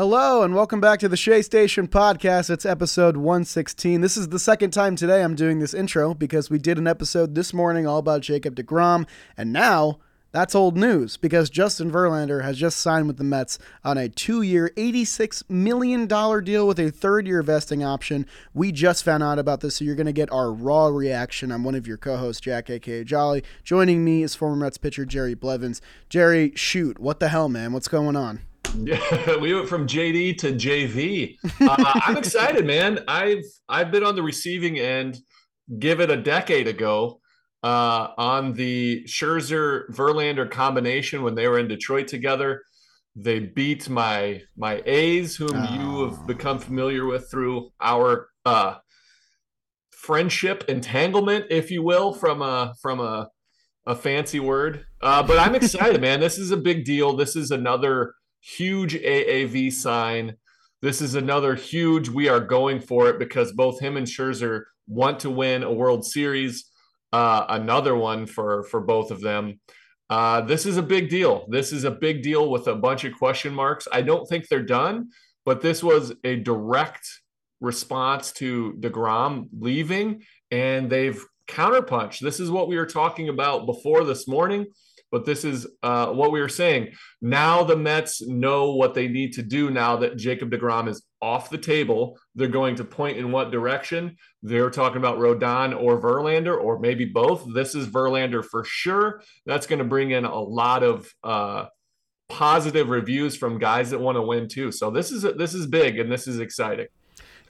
Hello and welcome back to the Shea Station podcast. It's episode 116. This is the second time today I'm doing this intro because we did an episode this morning all about Jacob DeGrom, and now that's old news because Justin Verlander has just signed with the Mets on a two year, $86 million deal with a third year vesting option. We just found out about this, so you're going to get our raw reaction. I'm one of your co hosts, Jack, aka Jolly. Joining me is former Mets pitcher Jerry Blevins. Jerry, shoot, what the hell, man? What's going on? Yeah, we went from JD to JV. Uh, I'm excited, man. I've I've been on the receiving end. Give it a decade ago, uh, on the Scherzer Verlander combination when they were in Detroit together. They beat my my A's, whom oh. you have become familiar with through our uh, friendship entanglement, if you will, from a from a a fancy word. Uh, but I'm excited, man. This is a big deal. This is another huge AAV sign. This is another huge. We are going for it because both him and Scherzer want to win a World Series. Uh, another one for for both of them. Uh, this is a big deal. This is a big deal with a bunch of question marks. I don't think they're done, but this was a direct response to Degrom leaving, and they've counterpunched. This is what we were talking about before this morning but this is uh, what we were saying. Now the Mets know what they need to do now that Jacob DeGrom is off the table. They're going to point in what direction. They're talking about Rodon or Verlander, or maybe both. This is Verlander for sure. That's going to bring in a lot of uh, positive reviews from guys that want to win too. So this is this is big and this is exciting.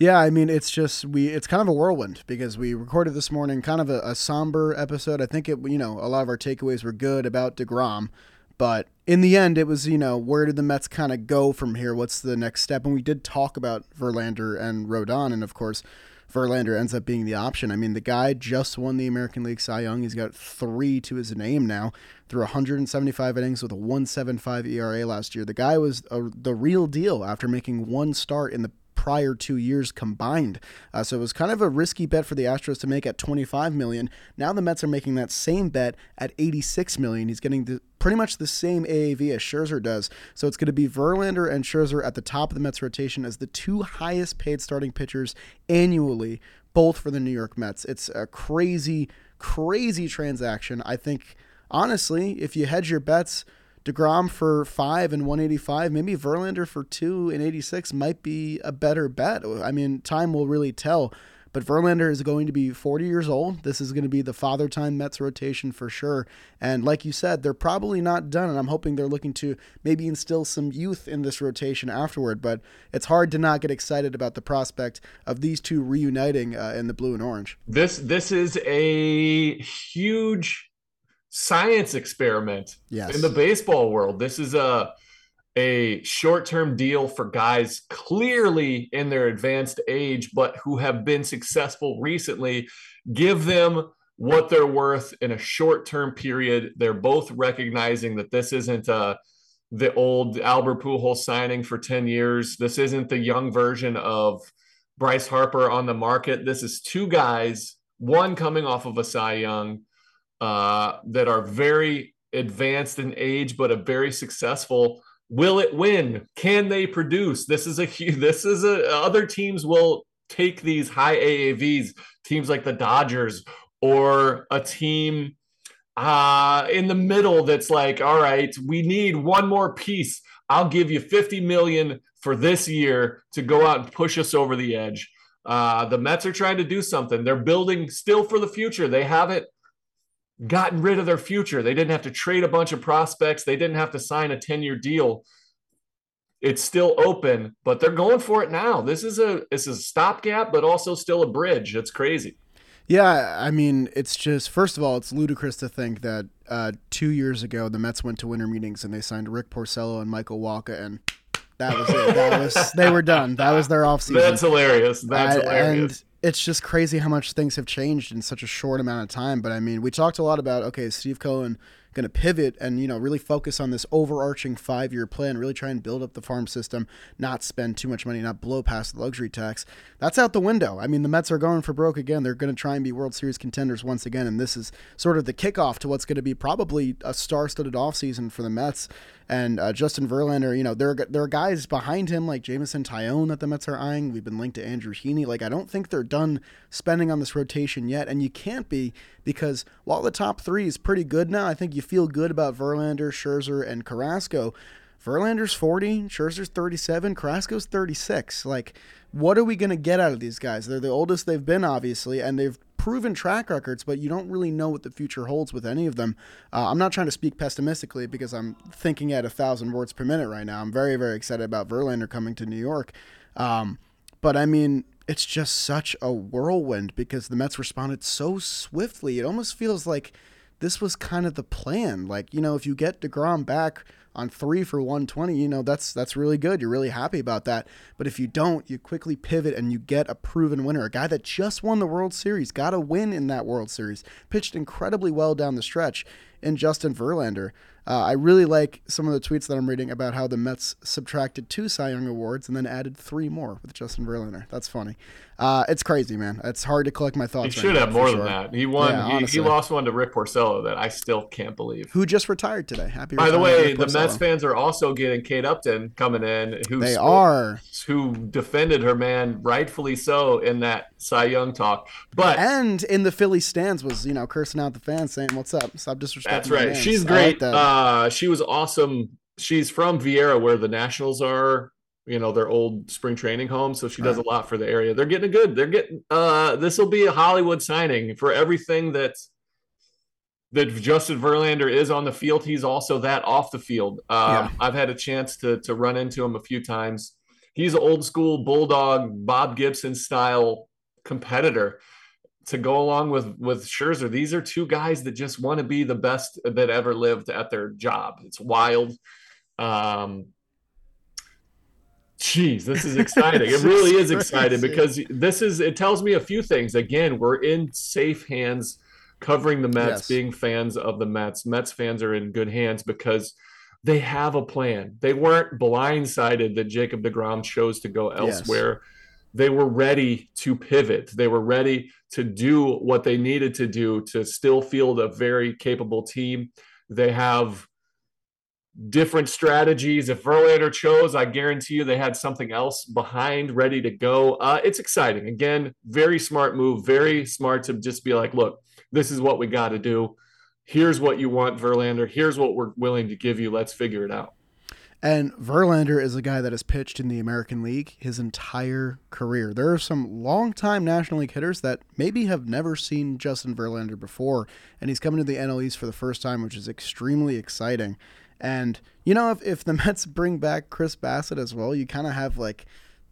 Yeah, I mean, it's just we. It's kind of a whirlwind because we recorded this morning, kind of a, a somber episode. I think it, you know, a lot of our takeaways were good about Degrom, but in the end, it was, you know, where did the Mets kind of go from here? What's the next step? And we did talk about Verlander and Rodon, and of course, Verlander ends up being the option. I mean, the guy just won the American League Cy Young. He's got three to his name now through 175 innings with a 1.75 ERA last year. The guy was a, the real deal after making one start in the prior two years combined. Uh, so it was kind of a risky bet for the Astros to make at 25 million. Now the Mets are making that same bet at 86 million. He's getting the, pretty much the same AAV as Scherzer does. So it's going to be Verlander and Scherzer at the top of the Mets rotation as the two highest paid starting pitchers annually, both for the New York Mets. It's a crazy, crazy transaction. I think honestly, if you hedge your bets DeGrom for five and 185, maybe Verlander for two and 86 might be a better bet. I mean, time will really tell. But Verlander is going to be 40 years old. This is going to be the father time Mets rotation for sure. And like you said, they're probably not done. And I'm hoping they're looking to maybe instill some youth in this rotation afterward. But it's hard to not get excited about the prospect of these two reuniting uh, in the blue and orange. This this is a huge science experiment yes. in the baseball world. This is a a short-term deal for guys clearly in their advanced age but who have been successful recently. Give them what they're worth in a short-term period. They're both recognizing that this isn't a the old Albert Pujols signing for 10 years. This isn't the young version of Bryce Harper on the market. This is two guys, one coming off of a Cy Young, uh, that are very advanced in age but are very successful. Will it win? Can they produce? This is a this is a other teams will take these high AAVs. Teams like the Dodgers or a team uh, in the middle that's like, all right, we need one more piece. I'll give you 50 million for this year to go out and push us over the edge. Uh, the Mets are trying to do something. They're building still for the future. They haven't gotten rid of their future. They didn't have to trade a bunch of prospects. They didn't have to sign a 10 year deal. It's still open, but they're going for it now. This is a this is a stopgap, but also still a bridge. It's crazy. Yeah, I mean, it's just first of all, it's ludicrous to think that uh, two years ago the Mets went to winter meetings and they signed Rick Porcello and Michael Wacha, and that was it. That was they were done. That was their offseason. That's hilarious. That's I, hilarious it's just crazy how much things have changed in such a short amount of time. But I mean, we talked a lot about okay, Steve Cohen going to pivot and you know really focus on this overarching five year plan, really try and build up the farm system, not spend too much money, not blow past the luxury tax. That's out the window. I mean, the Mets are going for broke again. They're going to try and be World Series contenders once again, and this is sort of the kickoff to what's going to be probably a star-studded offseason for the Mets. And uh, Justin Verlander, you know, there are, there are guys behind him like Jameson Taillon that the Mets are eyeing. We've been linked to Andrew Heaney. Like, I don't think they're done spending on this rotation yet, and you can't be because while the top three is pretty good now, I think you feel good about Verlander, Scherzer, and Carrasco. Verlander's 40, Scherzer's 37, Carrasco's 36. Like, what are we going to get out of these guys? They're the oldest they've been, obviously, and they've proven track records, but you don't really know what the future holds with any of them. Uh, I'm not trying to speak pessimistically because I'm thinking at a thousand words per minute right now. I'm very, very excited about Verlander coming to New York. Um, but I mean, it's just such a whirlwind because the Mets responded so swiftly. It almost feels like this was kind of the plan. Like, you know, if you get DeGrom back on three for 120, you know, that's that's really good. You're really happy about that. But if you don't, you quickly pivot and you get a proven winner, a guy that just won the World Series, got a win in that World Series, pitched incredibly well down the stretch in Justin Verlander. Uh, I really like some of the tweets that I'm reading about how the Mets subtracted two Cy Young awards and then added three more with Justin Verlander. That's funny. Uh, it's crazy, man. It's hard to collect my thoughts. He should right have now, more for than sure. that. He won. Yeah, he, he lost one to Rick Porcello that I still can't believe. Who just retired today? Happy. By the way, the Mets fans are also getting Kate Upton coming in, who They spoke- are. who defended her man rightfully so in that Cy Young talk. But And in the Philly stands was you know cursing out the fans, saying, "What's up? Stop disrespecting." That's right. mans." She's great. like uh, she was awesome. She's from Viera, where the Nationals are. You know their old spring training home, so she does a lot for the area. They're getting good. They're getting. Uh, this will be a Hollywood signing for everything that that Justin Verlander is on the field. He's also that off the field. Um, Yeah. I've had a chance to to run into him a few times. He's old school bulldog, Bob Gibson style competitor to go along with with Scherzer. These are two guys that just want to be the best that ever lived at their job. It's wild. Um, Jeez, this is exciting. it really is exciting because this is it tells me a few things. Again, we're in safe hands covering the Mets, Yes. being fans of the Mets. Mets fans are in good hands because they have a plan. They weren't blindsided that Jacob DeGrom chose to go Yes. They were ready to pivot. They were ready to do what they needed to do to still field a very capable team. They have different strategies. If Verlander chose, I guarantee you they had something else behind ready to go. Uh, it's exciting. Again, very smart move. Very smart to just be like, look, this is what we got to do. Here's what you want, Verlander. Here's what we're willing to give you. Let's figure it out. And Verlander is a guy that has pitched in the American League his entire career. There are some longtime National League hitters that maybe have never seen Justin Verlander before, and he's coming to the NL East for the first time, which is extremely exciting. And you know, if, if the Mets bring back Chris Bassitt as well, you kind of have like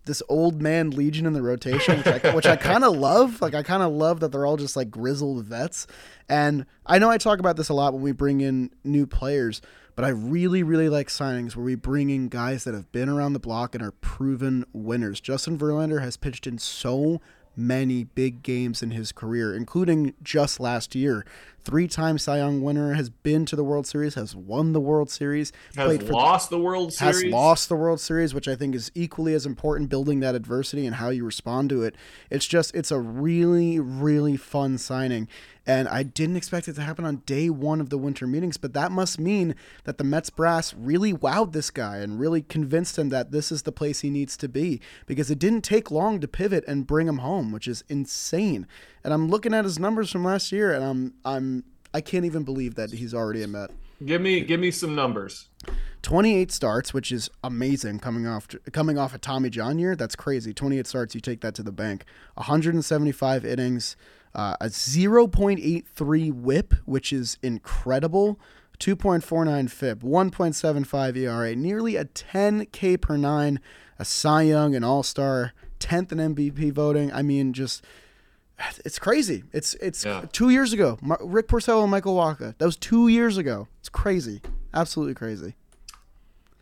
this old man legion in the rotation, which I, which I kind of love. Like I kind of love that they're all just like grizzled vets. And I know I talk about this a lot when we bring in new players, but I really, really like signings where we bring in guys that have been around the block and are proven winners. Justin Verlander has pitched in so many big games in his career, including just last year. Three-time Cy Young winner has been to the World Series, has won the World Series, Has played for lost the World Series, has lost the World Series, which I think is equally as important building that adversity and how you respond to it. It's just it's a really really fun signing. And I didn't expect it to happen on day one of the winter meetings, but that must mean that the Mets brass really wowed this guy and really convinced him that this is the place he needs to be because it didn't take long to pivot and bring him home, which is insane. And I'm looking at his numbers from last year and I'm I'm I can't even believe that he's already a Met. Give me give me some numbers. 28 starts, which is amazing coming off coming off a Tommy John year. That's crazy. 28 starts, you take that to the bank. 175 innings, uh, a 0.83 WHIP, which is incredible. 2.49 FIP, 1.75 ERA, nearly a 10 K per nine, a Cy Young, an All Star, 10th in MVP voting. I mean, just it's crazy. It's it's Yeah. two years ago. Rick Porcello and Michael Wacha. That was two years ago. It's crazy. Absolutely crazy.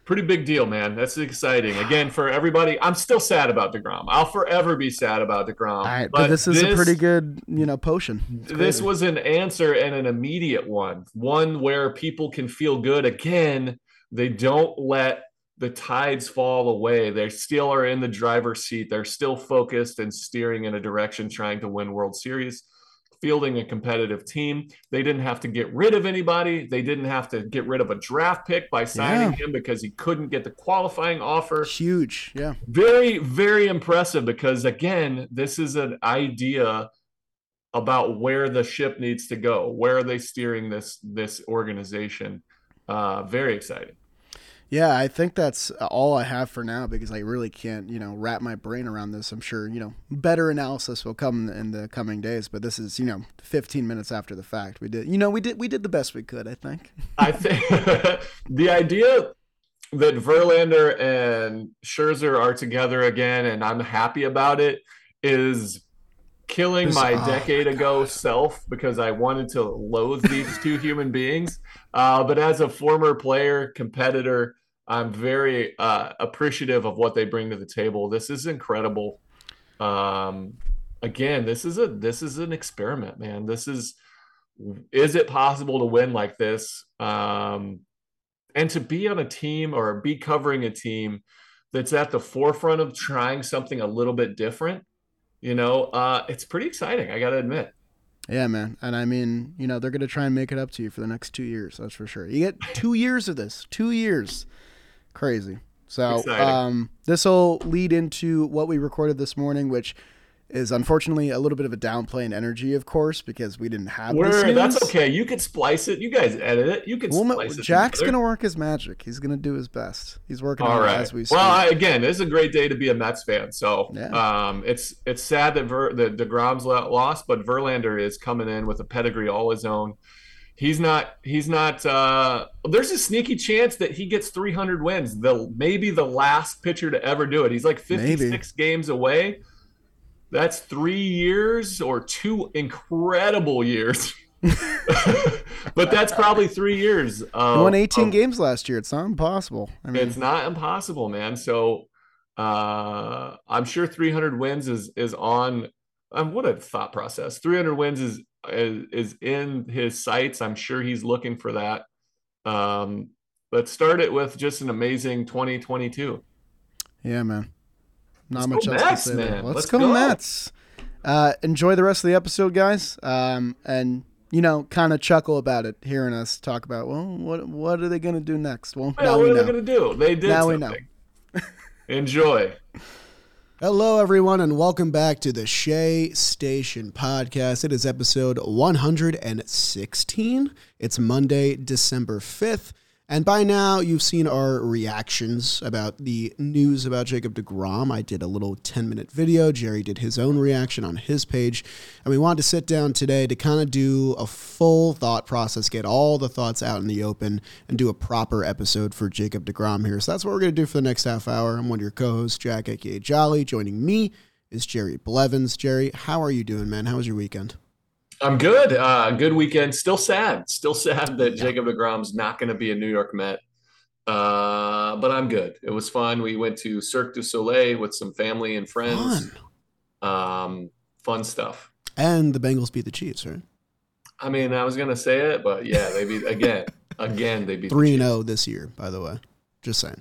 pretty big deal, man. That's exciting. Again, for everybody, I'm still sad about Degrom. I'll forever be sad about Degrom. All right, but, but this is this, a pretty good, you know, potion. This was an answer and an immediate one, one where people can feel good. Again, they don't let the tides fall away. They still are in the driver's seat. They're still focused and steering in a direction, trying to win World Series fielding a competitive team. They didn't have to get rid of anybody. They didn't have to get rid of a draft pick by signing yeah. him because he couldn't get the qualifying offer. Huge. Yeah. Very, very impressive because, again, this is an idea about where the ship needs to go. Where are they steering this this organization? Uh, very exciting. Yeah, I think that's all I have for now because I really can't, you know, wrap my brain around this. I'm sure, you know, better analysis will come in the coming days, but this is, you know, 15 minutes after the fact. We did, you know, we did we did the best we could, I think. I think the idea that Verlander and Scherzer are together again and I'm happy about it is killing my oh decade my ago self because I wanted to loathe these two human beings. Uh, but as a former player, competitor, I'm very uh, appreciative of what they bring to the table. This is incredible. Um, again, this is a this is an experiment, man. This is is it possible to win like this? Um, and to be on a team or be covering a team that's at the forefront of trying something a little bit different you know, uh, it's pretty exciting. I got to admit. Yeah, man. And I mean, you know, they're going to try and make it up to you for the next two years. That's for sure. You get two years of this, two years. Crazy. So um, this will lead into what we recorded this morning, which is unfortunately a little bit of a downplay in energy, of course, because we didn't have this That's okay. You could splice it. You guys edit it. You can well, splice it. Jack's gonna work his magic. He's gonna do his best. He's working All on right. as we speak. Well, I, again, this is a great day to be a Mets fan. So yeah. um, it's it's sad that Ver, that Degrom's lost, but Verlander is coming in with a pedigree all his own. He's not. He's not. Uh, there's a sneaky chance that he gets 300 wins. The maybe the last pitcher to ever do it. He's like 56 maybe. games away that's three years or two incredible years. but that's probably three years. He won 18 of, games last year. It's not impossible. I mean, it's not impossible, man. So uh, I'm sure 300 wins is is on. Um, what a thought process. 300 wins is, is is in his sights. I'm sure he's looking for that. Um, let's start it with just an amazing 2022. Yeah, man. Not Let's much else Mets, to say. Man. Let's, Let's go, go, Mets. Uh, enjoy the rest of the episode, guys. Um, and you know, kind of chuckle about it, hearing us talk about, well, what what are they going to do next? Well, now what are know. they going to do? They did. Now something. we know. enjoy. Hello, everyone, and welcome back to the Shea Station podcast. It is episode 116. It's Monday, December 5th. And by now, you've seen our reactions about the news about Jacob DeGrom. I did a little 10 minute video. Jerry did his own reaction on his page. And we wanted to sit down today to kind of do a full thought process, get all the thoughts out in the open, and do a proper episode for Jacob DeGrom here. So that's what we're going to do for the next half hour. I'm one of your co hosts, Jack, aka Jolly. Joining me is Jerry Blevins. Jerry, how are you doing, man? How was your weekend? I'm good. Uh, good weekend. Still sad. Still sad that Jacob Degrom's not going to be a New York Met. Uh, but I'm good. It was fun. We went to Cirque du Soleil with some family and friends. Fun. Um, fun stuff. And the Bengals beat the Chiefs, right? I mean, I was gonna say it, but yeah, they beat again. again, they beat three and zero oh this year. By the way, just saying.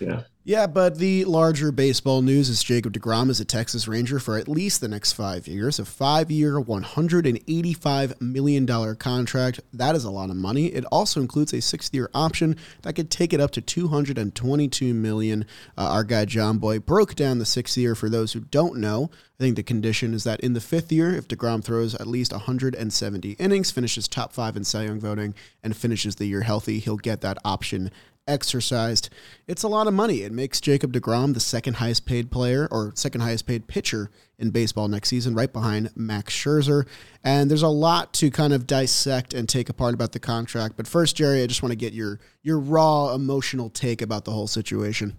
Yeah. Yeah, but the larger baseball news is Jacob DeGrom is a Texas Ranger for at least the next five years. A five year, $185 million contract. That is a lot of money. It also includes a six year option that could take it up to 222 million. Uh, our guy John Boy broke down the sixth year for those who don't know. I think the condition is that in the fifth year, if DeGrom throws at least 170 innings, finishes top five in Cy Young voting, and finishes the year healthy, he'll get that option exercised. It's a lot of money. It makes Jacob DeGrom the second highest paid player or second highest paid pitcher in baseball next season, right behind Max Scherzer. And there's a lot to kind of dissect and take apart about the contract. But first, Jerry, I just want to get your your raw emotional take about the whole situation.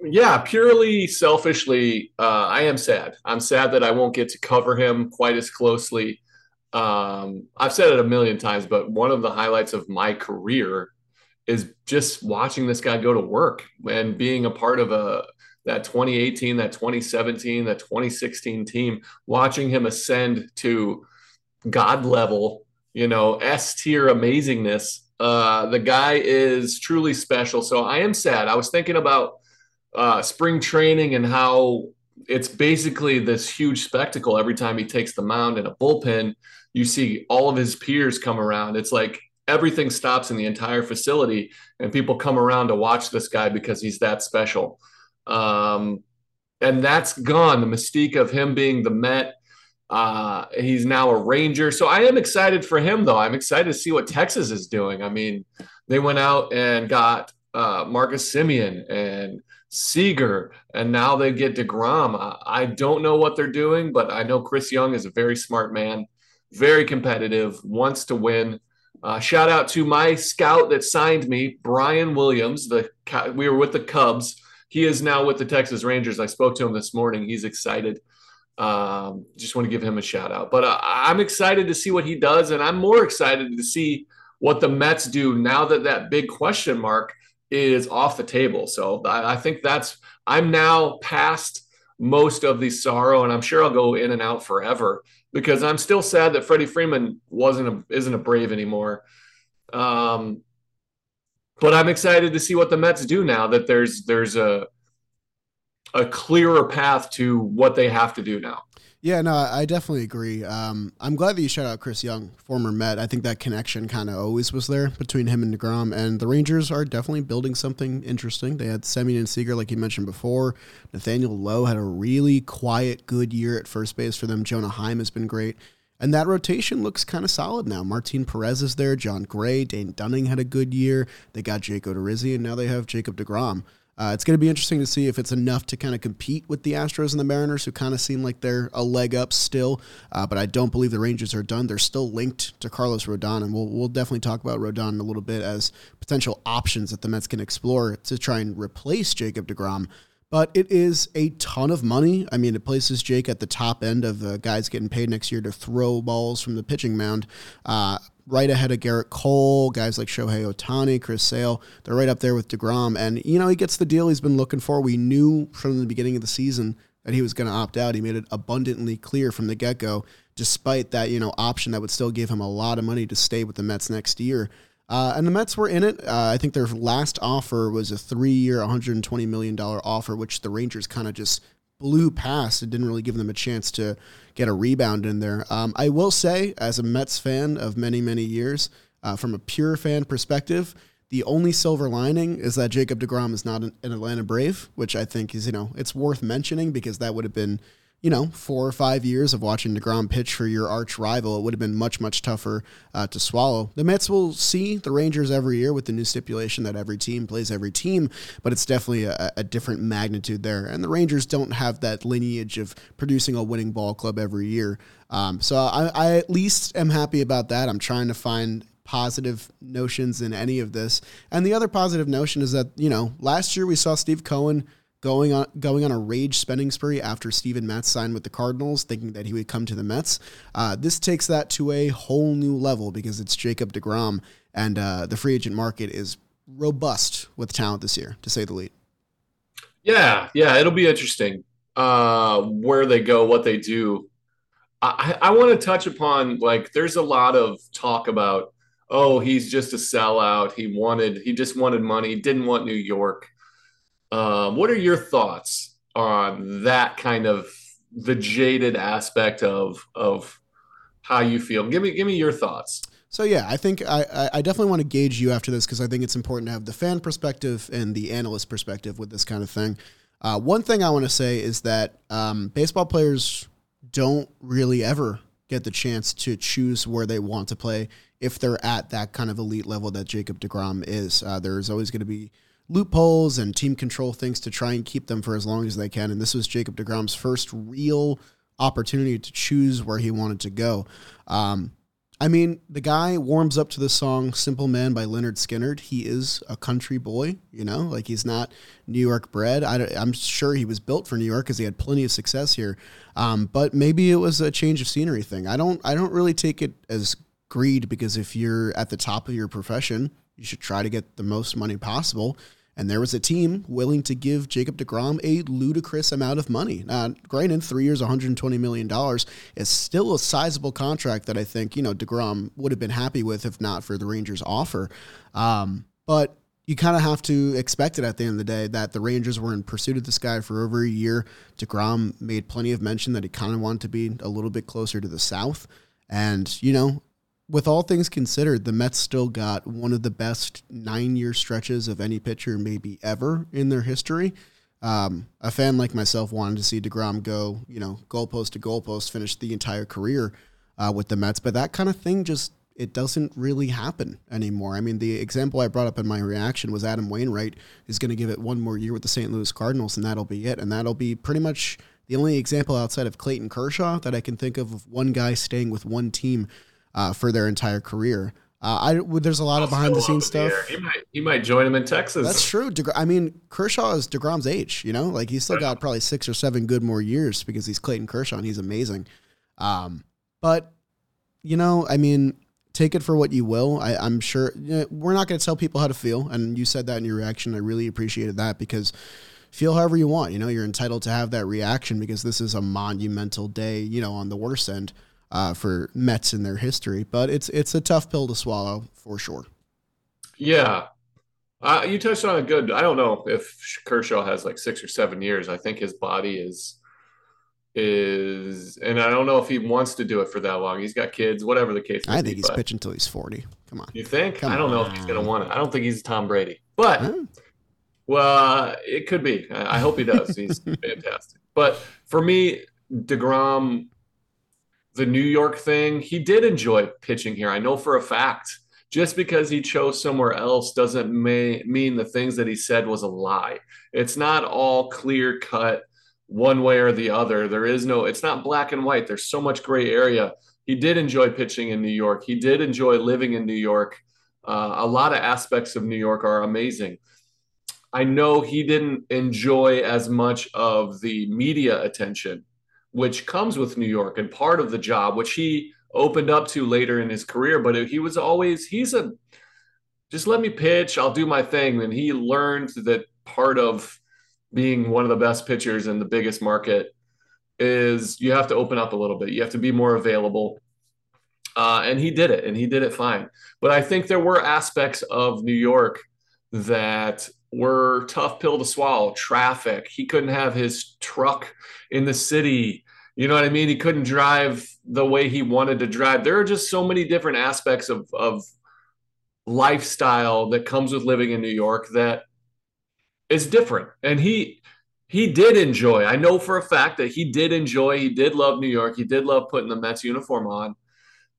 Yeah, purely selfishly, uh, I am sad. I'm sad that I won't get to cover him quite as closely. Um, I've said it a million times, but one of the highlights of my career is just watching this guy go to work and being a part of a that 2018, that 2017, that 2016 team, watching him ascend to God level, you know, S tier amazingness. Uh, the guy is truly special. So I am sad. I was thinking about uh, spring training and how it's basically this huge spectacle every time he takes the mound in a bullpen. You see all of his peers come around. It's like everything stops in the entire facility, and people come around to watch this guy because he's that special. Um, and that's gone. The mystique of him being the Met. Uh, he's now a Ranger. So I am excited for him, though. I'm excited to see what Texas is doing. I mean, they went out and got uh, Marcus Semien and Seager, and now they get DeGrom. I, I don't know what they're doing, but I know Chris Young is a very smart man, very competitive, wants to win. Uh, shout out to my scout that signed me, Brian Williams. The we were with the Cubs. He is now with the Texas Rangers. I spoke to him this morning. He's excited. Um, just want to give him a shout out. But uh, I'm excited to see what he does, and I'm more excited to see what the Mets do now that that big question mark is off the table. So I, I think that's I'm now past most of the sorrow, and I'm sure I'll go in and out forever because I'm still sad that Freddie Freeman wasn't a, isn't a Brave anymore. Um, but I'm excited to see what the Mets do now that there's there's a a clearer path to what they have to do now. Yeah, no, I definitely agree. Um, I'm glad that you shout out Chris Young, former Met. I think that connection kind of always was there between him and DeGrom. And the Rangers are definitely building something interesting. They had Semien and Seager, like you mentioned before. Nathaniel Lowe had a really quiet, good year at first base for them. Jonah Heim has been great. And that rotation looks kind of solid now. Martin Perez is there, Jon Gray, Dane Dunning had a good year. They got Jake Odorizzi, and now they have Jacob DeGrom. Uh, it's going to be interesting to see if it's enough to kind of compete with the Astros and the Mariners, who kind of seem like they're a leg up still. Uh, but I don't believe the Rangers are done. They're still linked to Carlos Rodon, and we'll we'll definitely talk about Rodon in a little bit as potential options that the Mets can explore to try and replace Jacob Degrom. But it is a ton of money. I mean, it places Jake at the top end of the guys getting paid next year to throw balls from the pitching mound. Uh, right ahead of Gerrit Cole, guys like Shohei Ohtani, Chris Sale. They're right up there with DeGrom. And, you know, he gets the deal he's been looking for. We knew from the beginning of the season that he was going to opt out. He made it abundantly clear from the get go, despite that, you know, option that would still give him a lot of money to stay with the Mets next year. Uh, and the Mets were in it. Uh, I think their last offer was a three year, $120 million offer, which the Rangers kind of just blew past. It didn't really give them a chance to get a rebound in there. Um, I will say, as a Mets fan of many, many years, uh, from a pure fan perspective, the only silver lining is that Jacob DeGrom is not an, an Atlanta Brave, which I think is, you know, it's worth mentioning because that would have been you know, four or five years of watching DeGrom pitch for your arch rival, it would have been much, much tougher uh, to swallow. The Mets will see the Rangers every year with the new stipulation that every team plays every team, but it's definitely a, a different magnitude there. And the Rangers don't have that lineage of producing a winning ball club every year. Um, so I, I at least am happy about that. I'm trying to find positive notions in any of this. And the other positive notion is that, you know, last year we saw Steve Cohen going on going on a rage spending spree after Steven Matz signed with the Cardinals, thinking that he would come to the Mets. Uh, this takes that to a whole new level because it's Jacob Degrom, and uh, the free agent market is robust with talent this year, to say the least. Yeah, yeah, it'll be interesting uh, where they go, what they do. I, I want to touch upon like there's a lot of talk about oh he's just a sellout he wanted he just wanted money didn't want New York um, what are your thoughts on that kind of the jaded aspect of of how you feel? Give me give me your thoughts. So yeah, I think I, I definitely want to gauge you after this because I think it's important to have the fan perspective and the analyst perspective with this kind of thing. Uh, one thing I want to say is that um, baseball players don't really ever get the chance to choose where they want to play if they're at that kind of elite level that Jacob Degrom is. Uh, there's always going to be loopholes and team control things to try and keep them for as long as they can. And this was Jacob DeGrom's first real opportunity to choose where he wanted to go. Um, I mean, the guy warms up to the song Simple Man by Lynyrd Skynyrd. He is a country boy, you know, like he's not New York bred. I, am sure he was built for New York because he had plenty of success here. Um, but maybe it was a change of scenery thing. I don't, I don't really take it as greed because if you're at the top of your profession, You should try to get the most money possible. And there was a team willing to give Jacob DeGrom a ludicrous amount of money. Now, granted, three years, $120 million is still a sizable contract that I think, you know, DeGrom would have been happy with if not for the Rangers' offer. Um, but you kind of have to expect it at the end of the day that the Rangers were in pursuit of this guy for over a year. DeGrom made plenty of mention that he kind of wanted to be a little bit closer to the South. And, you know, with all things considered, the Mets still got one of the best nine year stretches of any pitcher, maybe ever in their history. Um, a fan like myself wanted to see DeGrom go, you know, goalpost to goalpost, finish the entire career uh, with the Mets, but that kind of thing just it doesn't really happen anymore. I mean, the example I brought up in my reaction was Adam Wainwright is going to give it one more year with the St. Louis Cardinals, and that'll be it. And that'll be pretty much the only example outside of Clayton Kershaw that I can think of of one guy staying with one team uh, for their entire career. Uh, I there's a lot of behind the scenes stuff. He might he might join him in Texas. That's true. DeGr- I mean, Kershaw is Degrom's age. You know, like he's still got probably six or seven good more years because he's Clayton Kershaw and he's amazing. Um, but you know, I mean, take it for what you will. I, am sure you know, we're not going to tell people how to feel, and you said that in your reaction. I really appreciated that because feel however you want. You know, you're entitled to have that reaction because this is a monumental day. You know, on the worst end uh, for Mets in their history. But it's it's a tough pill to swallow for sure. Yeah, uh, you touched on a good. I don't know if Kershaw has like six or seven years. I think his body is is, and I don't know if he wants to do it for that long. He's got kids, whatever the case. I think be, he's pitching until he's forty. Come on. You think? Come I don't on. know if he's gonna want it. I don't think he's Tom Brady, but. Huh? Well, it could be. I hope he does. He's fantastic. But for me, DeGrom the New York thing, he did enjoy pitching here. I know for a fact. Just because he chose somewhere else doesn't may, mean the things that he said was a lie. It's not all clear cut one way or the other. There is no, it's not black and white. There's so much gray area. He did enjoy pitching in New York. He did enjoy living in New York. Uh, a lot of aspects of New York are amazing. I know he didn't enjoy as much of the media attention which comes with New York and part of the job, which he opened up to later in his career. But he was always, he's a, just let me pitch, I'll do my thing. And he learned that part of being one of the best pitchers in the biggest market is you have to open up a little bit. You have to be more available. Uh, and he did it, and he did it fine. But I think there were aspects of New York that were tough pill to swallow. Traffic. He couldn't have his truck in the city. You know what I mean? He couldn't drive the way he wanted to drive. There are just so many different aspects of of lifestyle that comes with living in New York that is different. And he he did enjoy. I know for a fact that he did enjoy. He did love New York. He did love putting the Mets uniform on.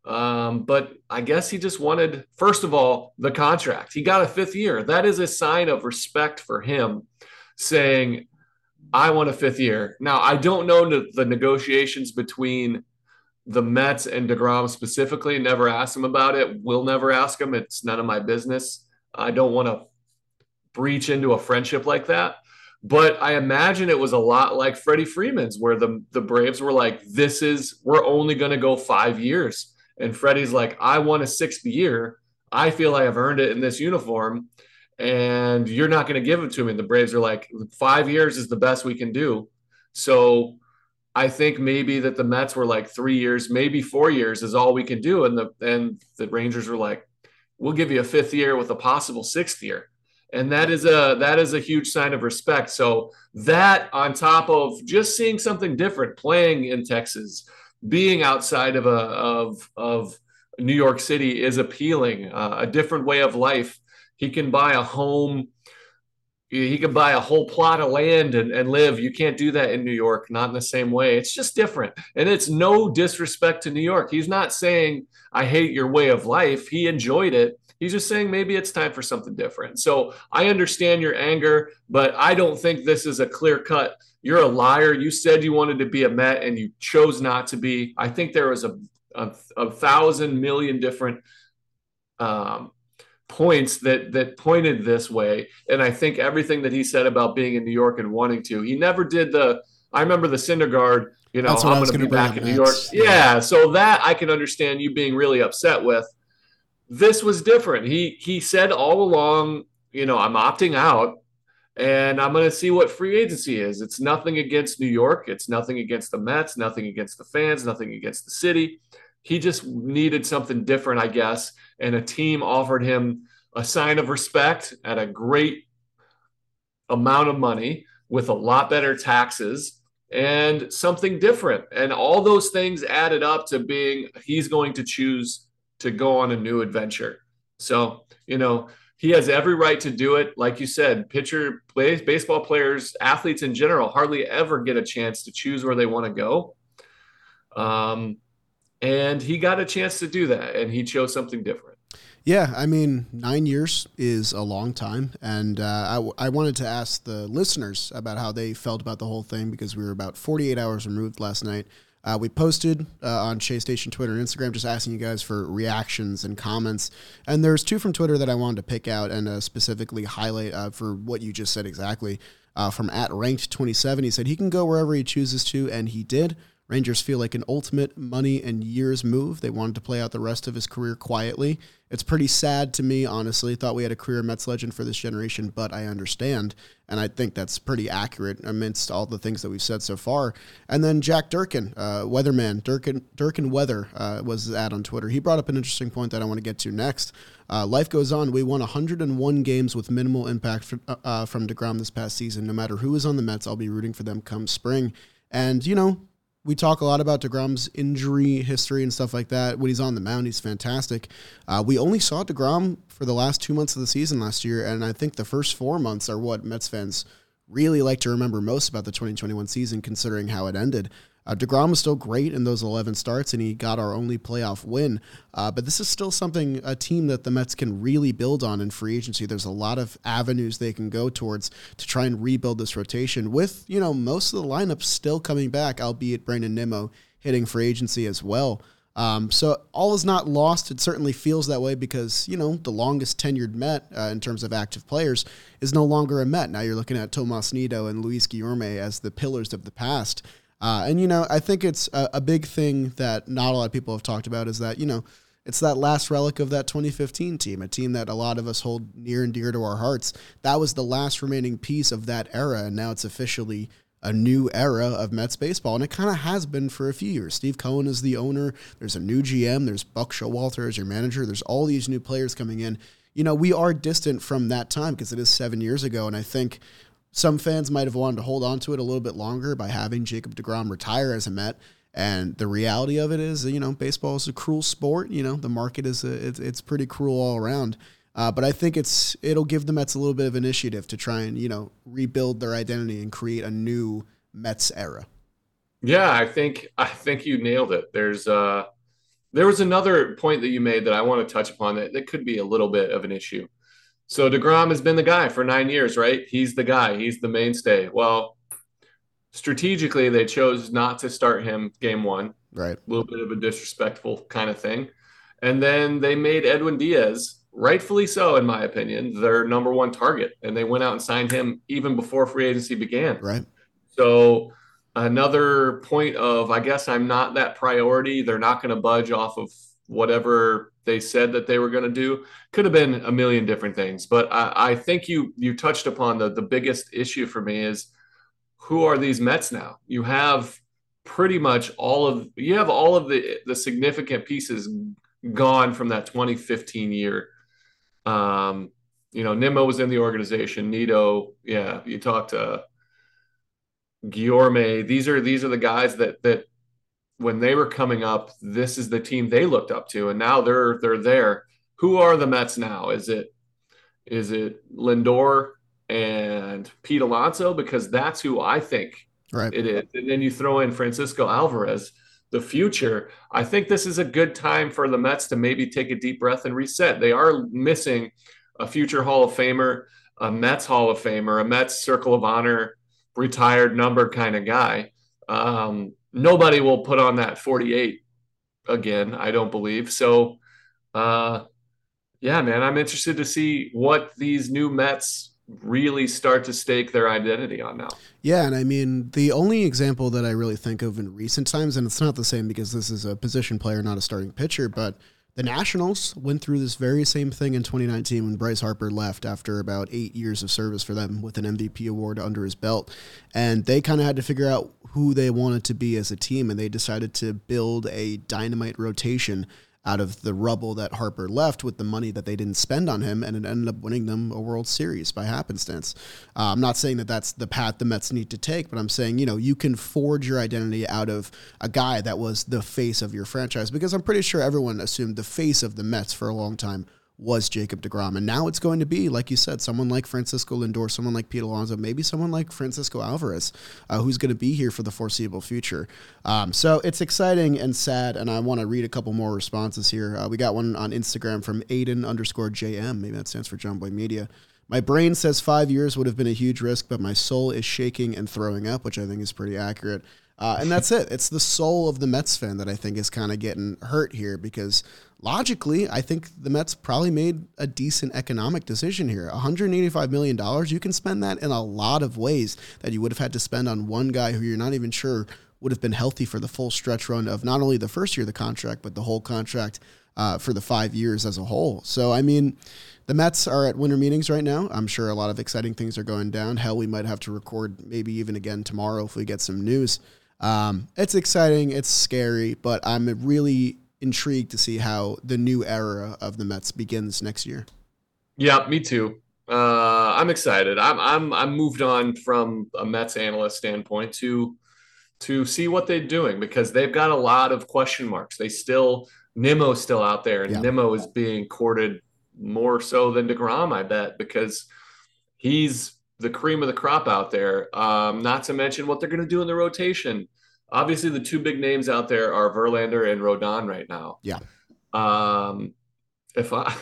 Um, but I guess he just wanted, first of all, the contract. He got a fifth year. That is a sign of respect for him, saying, I want a fifth year. Now, I don't know the negotiations between the Mets and DeGrom specifically. Never asked him about it. We'll never ask him. It's none of my business. I don't want to breach into a friendship like that. But I imagine it was a lot like Freddie Freeman's, where the, the Braves were like, this is, we're only going to go five years and Freddie's like, I want a sixth year. I feel I have earned it in this uniform, and you're not going to give it to me. The Braves are like, five years is the best we can do. So I think maybe that the Mets were like three years, maybe four years is all we can do. And the and the Rangers were like, we'll give you a fifth year with a possible sixth year. And that is a that is a huge sign of respect. So that on top of just seeing something different, playing in Texas, being outside of a of of New York City is appealing. Uh, a different way of life. He can buy a home. He can buy a whole plot of land and, and live. You can't do that in New York, not in the same way. It's just different. And it's no disrespect to New York. He's not saying, I hate your way of life. He enjoyed it. He's just saying maybe it's time for something different. So I understand your anger, but I don't think this is a clear cut you're a liar. You said you wanted to be a Met and you chose not to be. I think there was a a, a thousand million different um, points that that pointed this way, and I think everything that he said about being in New York and wanting to, he never did the. I remember the Syndergaard. You know, I'm going to be back in New York. Yeah. yeah, so that I can understand you being really upset with. this was different. He he said all along, you know, I'm opting out and I'm going to see what free agency is. It's nothing against New York. It's nothing against the Mets, nothing against the fans, nothing against the city. He just needed something different, I guess. And a team offered him a sign of respect at a great amount of money with a lot better taxes and something different. And all those things added up to being he's going to choose to go on a new adventure. So, you know, he has every right to do it. Like you said, pitcher, baseball players, athletes in general hardly ever get a chance to choose where they want to go. Um, and he got a chance to do that, and he chose something different. Yeah, I mean, nine years is a long time. And uh, I, I wanted to ask the listeners about how they felt about the whole thing because we were about 48 hours removed last night uh, we posted uh, on Shea Station Twitter and Instagram just asking you guys for reactions and comments. And there's two from Twitter that I wanted to pick out and uh, specifically highlight uh, for what you just said exactly. Uh, from at ranked 27, he said he can go wherever he chooses to, and he did. Rangers feel like an ultimate money and years move. They wanted to play out the rest of his career quietly. It's pretty sad to me, honestly. Thought we had a career Mets legend for this generation, but I understand. And I think that's pretty accurate amidst all the things that we've said so far. And then Jack Durkin, uh, weatherman, Durkin, Durkin Weather uh, was the ad on Twitter. He brought up an interesting point that I want to get to next. Uh, life goes on. We won 101 games with minimal impact for, uh, uh, from DeGrom this past season. No matter who is on the Mets, I'll be rooting for them come spring. And, you know, we talk a lot about DeGrom's injury history and stuff like that. When he's on the mound, he's fantastic. Uh, we only saw DeGrom for the last two months of the season last year, and I think the first four months are what Mets fans really like to remember most about the 2021 season, considering how it ended. Uh, DeGrom was still great in those 11 starts, and he got our only playoff win. Uh, but this is still something, a team that the Mets can really build on in free agency. There's a lot of avenues they can go towards to try and rebuild this rotation with, you know, most of the lineup still coming back, albeit Brandon Nimmo hitting free agency as well. Um, so all is not lost. It certainly feels that way because you know the longest tenured Met uh, in terms of active players is no longer a Met. Now you're looking at Tomas Nido and Luis Guillorme as the pillars of the past. Uh, and you know, I think it's a, a, big thing that not a lot of people have talked about is that you know it's that last relic of that 2015 team, a team that a lot of us hold near and dear to our hearts. That was the last remaining piece of that era, and now it's officially a new era of Mets baseball, and it kind of has been for a few years. Steve Cohen is the owner. There's a new GM. There's Buck Showalter as your manager. There's all these new players coming in. You know, we are distant from that time because it is seven years ago, and I think some fans might have wanted to hold on to it a little bit longer by having Jacob DeGrom retire as a Met. And the reality of it is, you know, baseball is a cruel sport. You know, the market is a, it's, it's pretty cruel all around. Uh, but I think it's it'll give the Mets a little bit of initiative to try and you know rebuild their identity and create a new Mets era. Yeah, I think I think you nailed it. There's uh there was another point that you made that I want to touch upon that, that could be a little bit of an issue. So DeGrom has been the guy for nine years, right? He's the guy, he's the mainstay. Well, strategically, they chose not to start him game one. Right. A little bit of a disrespectful kind of thing. And then they made Edwin Diaz, rightfully so, in my opinion, their number one target. And they went out and signed him even before free agency began. Right. So another point of, I guess I'm not that priority. They're not going to budge off of whatever they said that they were going to do. Could have been a million different things, but I, I, think you you touched upon the the biggest issue for me is who are these Mets now? You have pretty much all of you have all of the the significant pieces gone from that 2015 year. Um, you know, Nimmo was in the organization. Nido, yeah, you talked to Guillorme. These are these are the guys that that when they were coming up, this is the team they looked up to, and now they're they're there. Who are the Mets now? Is it is it Lindor and Pete Alonso? Because that's who I think right. it is. And then you throw in Francisco Alvarez, the future. I think this is a good time for the Mets to maybe take a deep breath and reset. They are missing a future Hall of Famer, a Mets Hall of Famer, a Mets Circle of Honor retired number kind of guy. Um, nobody will put on that 48 again, I don't believe. So, uh, yeah, man, I'm interested to see what these new Mets really start to stake their identity on now. Yeah, and I mean, the only example that I really think of in recent times, and it's not the same because this is a position player, not a starting pitcher, but The Nationals went through this very same thing in 2019 when Bryce Harper left after about eight years of service for them with an MVP award under his belt. And they kind of had to figure out who they wanted to be as a team, and they decided to build a dynamite rotation out of the rubble that Harper left with the money that they didn't spend on him, and it ended up winning them a World Series by happenstance. Uh, I'm not saying that that's the path the Mets need to take, but I'm saying, you know, you can forge your identity out of a guy that was the face of your franchise because I'm pretty sure everyone assumed the face of the Mets for a long time was Jacob DeGrom. And now it's going to be, like you said, someone like Francisco Lindor, someone like Pete Alonso, maybe someone like Francisco Alvarez, uh, who's going to be here for the foreseeable future. Um, so it's exciting and sad. And I want to read a couple more responses here. Uh, we got one on Instagram from Aiden underscore JM. Maybe that stands for John Boy Media. My brain says five years would have been a huge risk, but my soul is shaking and throwing up, which I think is pretty accurate. Uh, and that's it. It's the soul of the Mets fan that I think is kind of getting hurt here because logically, I think the Mets probably made a decent economic decision here. $185 million, you can spend that in a lot of ways that you would have had to spend on one guy who you're not even sure would have been healthy for the full stretch run of not only the first year of the contract, but the whole contract uh, for the five years as a whole. So, I mean, the Mets are at winter meetings right now. I'm sure a lot of exciting things are going down. Hell, we might have to record maybe even again tomorrow if we get some news. Um, it's exciting, it's scary, but I'm really intrigued to see how the new era of the Mets begins next year. Yeah, me too. Uh, I'm excited. I'm I'm I'm moved on from a Mets analyst standpoint to to see what they're doing because they've got a lot of question marks. They still Nimmo's still out there, and yeah. Nimmo is being courted more so than DeGrom, I bet, because he's the cream of the crop out there. Um, not to mention what they're going to do in the rotation. Obviously, the two big names out there are Verlander and Rodon right now. Yeah. Um, if I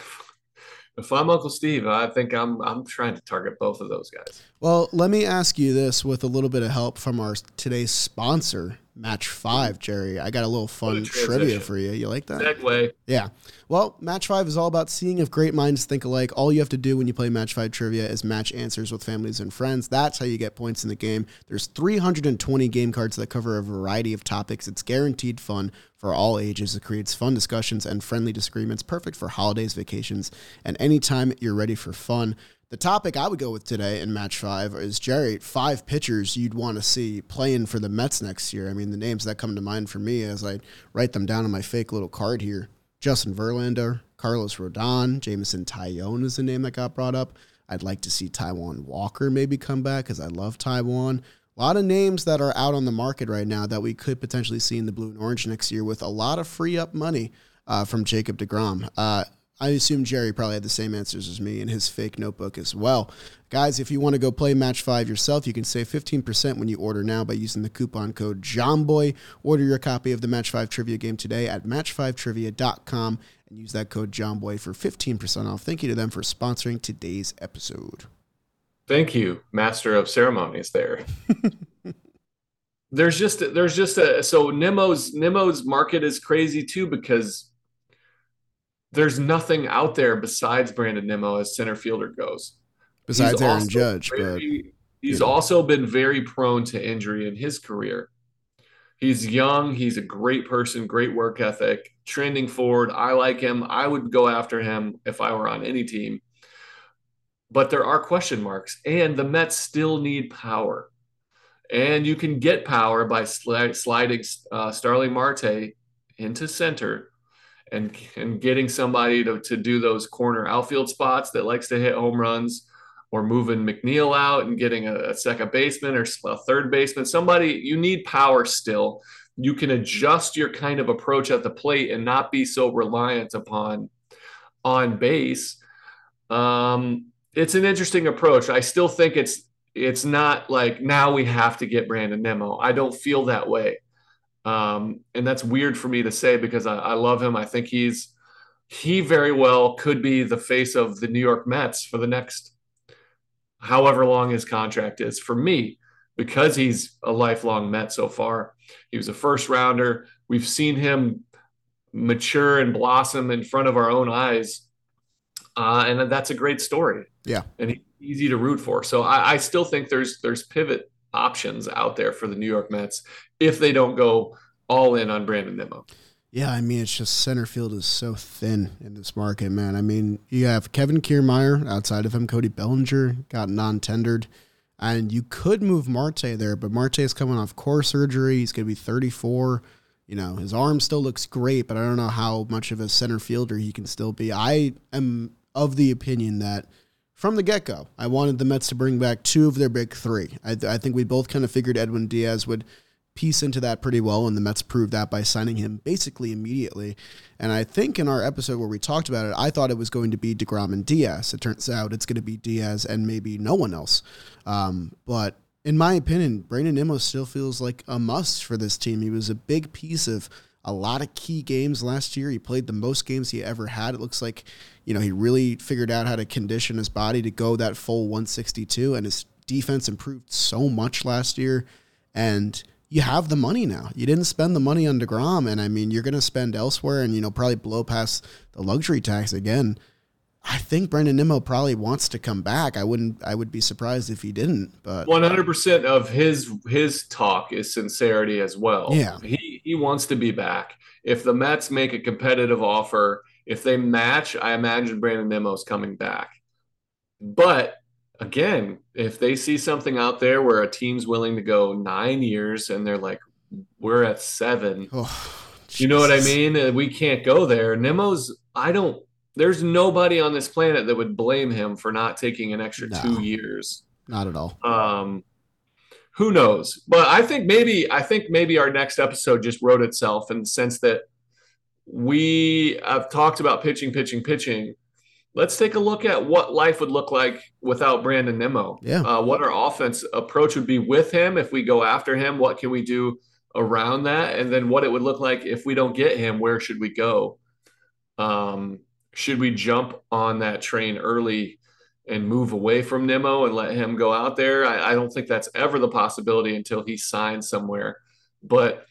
if I'm Uncle Steve, I think I'm I'm trying to target both of those guys. Well, let me ask you this with a little bit of help from our today's sponsor, Match Five, Jerry. I got a little fun trivia for you. You like that? Segue. Yeah. Well, Match Five is all about seeing if great minds think alike. All you have to do when you play Match Five trivia is match answers with families and friends. That's how you get points in the game. There's 320 game cards that cover a variety of topics. It's guaranteed fun for all ages. It creates fun discussions and friendly disagreements, perfect for holidays, vacations, and anytime you're ready for fun. The topic I would go with today in match five is Jerry, five pitchers you'd want to see playing for the Mets next year. I mean, the names that come to mind for me as I write them down on my fake little card here Justin Verlander, Carlos Rodon, Jameson Taillon is the name that got brought up. I'd like to see Taijuan Walker maybe come back because I love Taijuan. A lot of names that are out on the market right now that we could potentially see in the blue and orange next year with a lot of free up money uh, from Jacob DeGrom. Uh, I assume Jerry probably had the same answers as me in his fake notebook as well. Guys, if you want to go play Match 5 yourself, you can save 15% when you order now by using the coupon code JOHNBOY. Order your copy of the Match 5 trivia game today at match5trivia.com and use that code JOHNBOY for 15% off. Thank you to them for sponsoring today's episode. Thank you, Master of Ceremonies there. there's just there's just a so Nimmo's Nimmo's market is crazy too because there's nothing out there besides Brandon Nimmo as center fielder goes. Besides he's Aaron Judge, very, but he's also been very prone to injury in his career. He's young. He's a great person, great work ethic, trending forward. I like him. I would go after him if I were on any team. But there are question marks, and the Mets still need power. And you can get power by sliding uh, Starling Marte into center and and getting somebody to, to do those corner outfield spots that likes to hit home runs or moving McNeil out and getting a, a second baseman or a third baseman. Somebody you need power still. You can adjust your kind of approach at the plate and not be so reliant upon on base. Um, it's an interesting approach. I still think it's it's not like now we have to get Brandon Nimmo. I don't feel that way. Um, and that's weird for me to say because I, I, love him. I think he's he very well could be the face of the New York Mets for the next however long his contract is. For me, because he's a lifelong Met so far, he was a first rounder. We've seen him mature and blossom in front of our own eyes, uh, and that's a great story. Yeah, and he's easy to root for. So I, I still think there's there's pivot options out there for the New York Mets if they don't go all in on Brandon Nimmo. Yeah, I mean, it's just center field is so thin in this market, man. I mean, you have Kevin Kiermaier outside of him, Cody Bellinger got non-tendered, and you could move Marte there, but Marte is coming off core surgery. He's going to be 34. You know, his arm still looks great, but I don't know how much of a center fielder he can still be. I am of the opinion that from the get go, I wanted the Mets to bring back two of their big three. I, I think we both kind of figured Edwin Diaz would piece into that pretty well, and the Mets proved that by signing him basically immediately. And I think in our episode where we talked about it, I thought it was going to be DeGrom and Diaz. It turns out it's going to be Diaz and maybe no one else. Um, but in my opinion, Brandon Nimmo still feels like a must for this team. He was a big piece of a lot of key games last year. He played the most games he ever had. It looks like, you know, he really figured out how to condition his body to go that full 162, and his defense improved so much last year. And you have the money now. You didn't spend the money on DeGrom, and I mean, you're going to spend elsewhere and, you know, probably blow past the luxury tax again. I think Brandon Nimmo probably wants to come back. I wouldn't. I would be surprised if he didn't. But one hundred percent of his his talk is sincerity as well. Yeah, he he wants to be back. If the Mets make a competitive offer, if they match, I imagine Brandon Nimmo's coming back. But again, if they see something out there where a team's willing to go nine years and they're like, we're at seven, oh, you know what I mean? We can't go there. Nimmo's. I don't there's nobody on this planet that would blame him for not taking an extra no, two years. Not at all. Um, who knows? But I think maybe I think maybe our next episode just wrote itself in the sense that we have talked about pitching, pitching, pitching. Let's take a look at what life would look like without Brandon Nimmo. Yeah. Uh, what our offense approach would be with him if we go after him. What can we do around that? And then what it would look like if we don't get him. Where should we go? Um, should we jump on that train early and move away from Nimmo and let him go out there? I, I don't think that's ever the possibility until he signs somewhere. But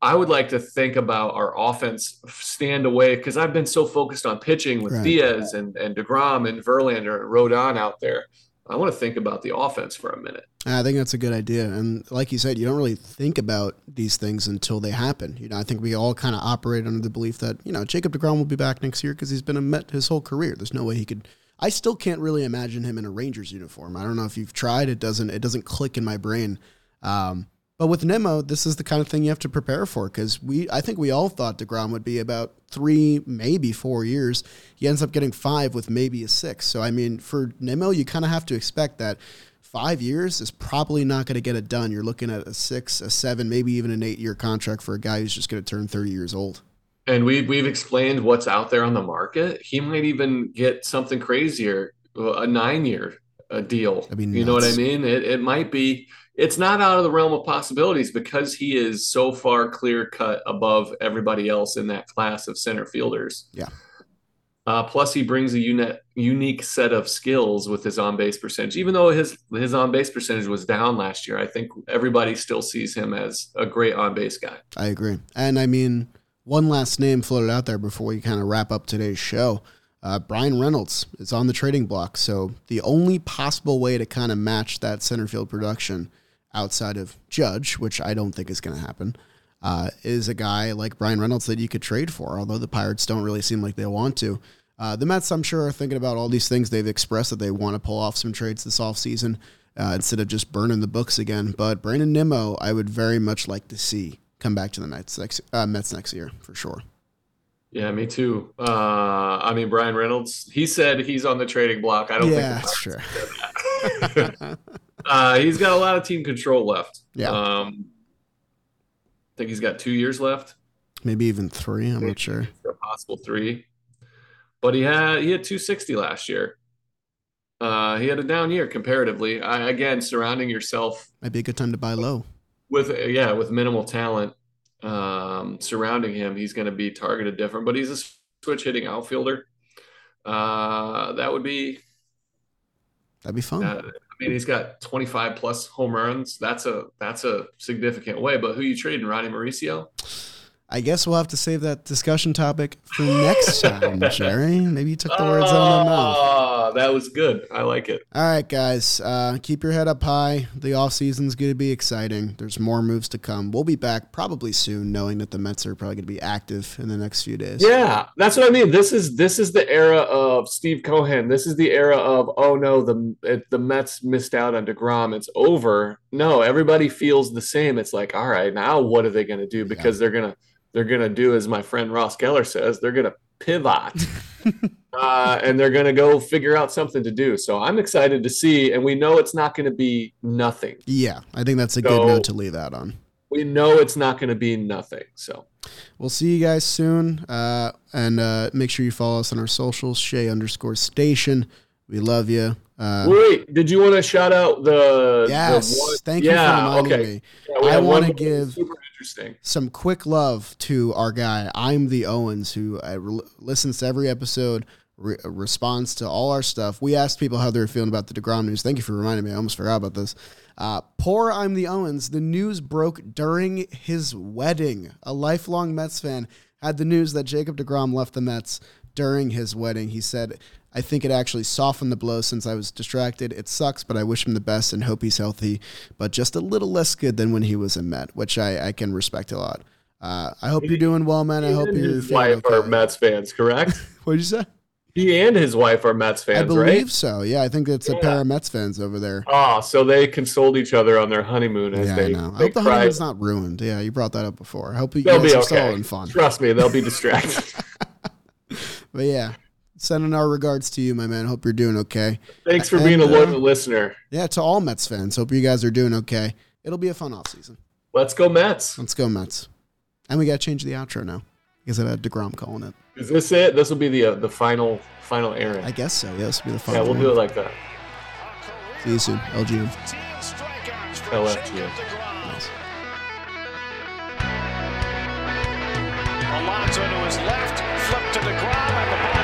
I would like to think about our offense stand away because I've been so focused on pitching with right. Diaz and, and DeGrom and Verlander and Rodon out there. I want to think about the offense for a minute. I think that's a good idea. And like you said, you don't really think about these things until they happen. You know, I think we all kind of operate under the belief that, you know, Jacob DeGrom will be back next year because he's been a Met his whole career. There's no way he could I still can't really imagine him in a Rangers uniform. I don't know if you've tried. It doesn't it doesn't click in my brain. Um, but with Nimmo, this is the kind of thing you have to prepare for because we, I think we all thought DeGrom would be about three, maybe four years. He ends up getting five with maybe a six. So I mean, for Nimmo, you kind of have to expect that five years is probably not going to get it done. You're looking at a six, a seven, maybe even an eight-year contract for a guy who's just going to turn 30 years old. And we we've explained what's out there on the market. He might even get something crazier, a nine-year deal. I mean, you know what I mean? It it might be it's not out of the realm of possibilities because he is so far clear cut above everybody else in that class of center fielders. Yeah. Uh, plus, he brings a uni- unique set of skills with his on base percentage. Even though his his on base percentage was down last year, I think everybody still sees him as a great on base guy. I agree. And I mean, one last name floated out there before we kind of wrap up today's show. Uh, Bryan Reynolds is on the trading block. So the only possible way to kind of match that center field production outside of Judge, which I don't think is going to happen, uh, is a guy like Bryan Reynolds that you could trade for, although the Pirates don't really seem like they want to. Uh, the Mets, I'm sure, are thinking about all these things. They've expressed that they want to pull off some trades this offseason uh, instead of just burning the books again. But Brandon Nimmo, I would very much like to see come back to the Mets next, uh, Mets next year for sure. Yeah, me too. Uh, I mean, Bryan Reynolds, he said he's on the trading block. I don't yeah, think that's true. Uh, he's got a lot of team control left. Yeah. Um, I think he's got two years left. Maybe even three. I'm not sure. A possible three. But he had he had 260 last year. Uh, he had a down year comparatively. I, again, surrounding yourself might be a good time to buy low. With yeah, with minimal talent um, surrounding him, he's going to be targeted different. But he's a switch hitting outfielder. Uh, that would be that'd be fun. Uh, mean, he's got 25 plus home runs. That's a that's a significant way. But who you trading, Ronnie Mauricio? I guess we'll have to save that discussion topic for next time, Jerry. Maybe you took the words out of my mouth. Uh, that was good. I like it. All right, guys, uh, keep your head up high. The off season's going to be exciting. There's more moves to come. We'll be back probably soon, knowing that the Mets are probably going to be active in the next few days. Yeah, that's what I mean. This is this is the era of Steve Cohen. This is the era of oh no, the it, the Mets missed out on DeGrom. It's over. No, everybody feels the same. It's like all right, now what are they going to do? Because they're gonna they're gonna do as my friend Ross Geller says. They're gonna pivot. uh, and they're going to go figure out something to do. So I'm excited to see, and we know it's not going to be nothing. Yeah, I think that's a good note to leave that on. We know it's not going to be nothing. So We'll see you guys soon. Uh, and uh, make sure you follow us on our socials, Shay underscore station. We love you. Uh, wait, did you want to shout out the? yes, the one- thank you yeah, for reminding okay. me. Yeah, I wanna give- super interesting. Some quick love to our guy, I'm the Owens, who uh, re- listens to every episode, re- responds to all our stuff. We asked people how they were feeling about the DeGrom news. Thank you for reminding me. I almost forgot about this. Uh, poor I'm the Owens. The news broke during his wedding. A lifelong Mets fan had the news that Jacob DeGrom left the Mets during his wedding. He said, I think it actually softened the blow since I was distracted. It sucks, but I wish him the best and hope he's healthy, but just a little less good than when he was a Met, which I, I can respect a lot. Uh, I hope you're doing well, man. I hope you're his wife are. Mets fans, correct? What'd you say? he and his wife are Mets fans, right? I believe right? so. Yeah, I think it's a pair of Mets fans over there. Oh, so they consoled each other on their honeymoon as Yeah, I they, know. I they hope the honeymoon's not ruined. Yeah, you brought that up before. I hope you They'll guys be are still okay. having fun. Trust me, they'll be distracted. But yeah, sending our regards to you, my man. Hope you're doing okay. Thanks for being a And, uh, loyal listener. Yeah, to all Mets fans. Hope you guys are doing okay. It'll be a fun off season. Let's go Mets. Let's go, Mets. And we got to change the outro now because I had DeGrom calling it. Is this it? This will be the uh, the final final airing. I guess so. Yeah, this will be the final. yeah, we'll do it like that. See you soon. LGM. LFG. Alonso to his left, flip to the ground, and the ball.